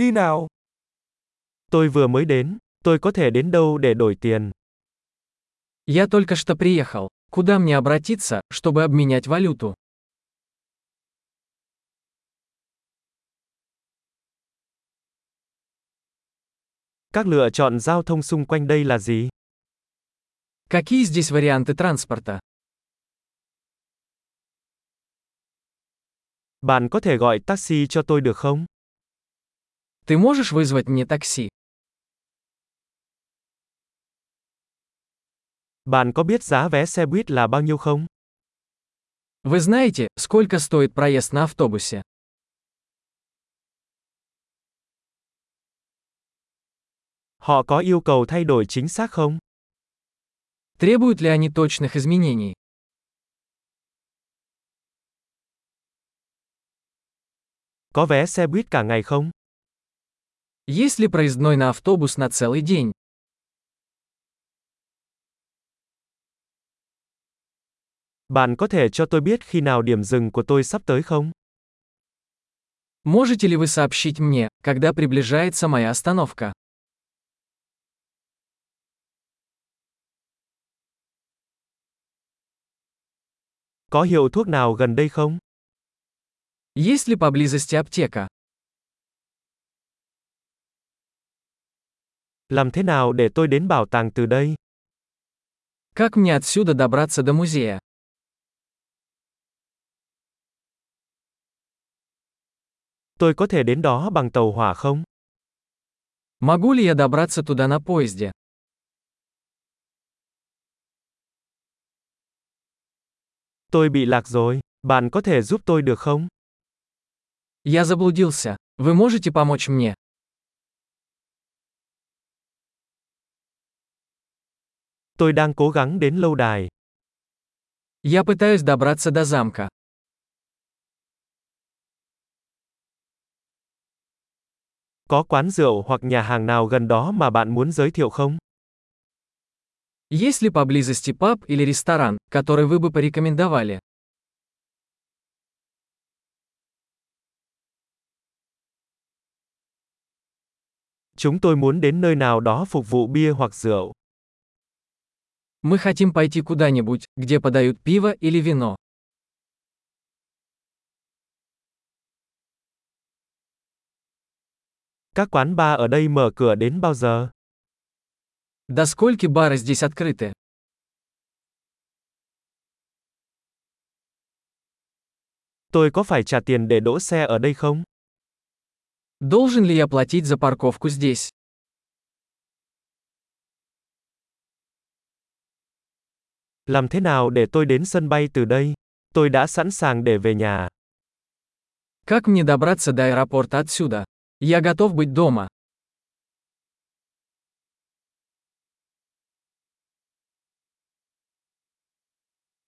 Đi nào. Tôi vừa mới đến, tôi có thể đến đâu để đổi tiền? Я только что приехал. Куда мне обратиться, чтобы обменять валюту? Các lựa chọn giao thông xung quanh đây là gì? Какие здесь варианты транспорта? Bạn có thể gọi taxi cho tôi được không? Ты можешь вызвать мне такси? Bạn có biết giá vé xe buýt là bao nhiêu không? Вы знаете, сколько стоит проезд на автобусе? Họ có yêu cầu thay đổi chính xác không? Требуют ли они точных изменений? Có vé xe buýt cả ngày không? Есть ли проездной на автобус на целый день? Bạn có thể cho tôi biết khi nào điểm dừng của tôi sắp tới không? Можете ли вы сообщить мне, когда приближается моя остановка? Có hiệu thuốc nào gần đây không? Есть ли поблизости аптека? Làm thế nào để tôi đến bảo tàng từ đây? Как мне отсюда добраться до музея? Tôi có thể đến đó bằng tàu hỏa không? Могу ли я добраться туда на поезде? Tôi bị lạc rồi, bạn có thể giúp tôi được không? Я заблудился. Вы можете помочь мне? Tôi đang cố gắng đến lâu đài. Я пытаюсь добраться до замка. Có quán rượu hoặc nhà hàng nào gần đó mà bạn muốn giới thiệu không? Есть ли поблизости паб или ресторан, который вы бы порекомендовали? Chúng tôi muốn đến nơi nào đó phục vụ bia hoặc rượu. Мы хотим пойти куда-нибудь, где подают пиво или вино. Các quán bar ở đây mở cửa đến bao giờ? До скольки бары здесь открыты? Tôi có phải trả tiền để đỗ xe ở đây không? Должен ли я платить за парковку здесь? Làm thế nào để tôi đến sân bay từ đây? Tôi đã sẵn sàng để về nhà. Как мне добраться до аэропорта отсюда? Я готов быть дома.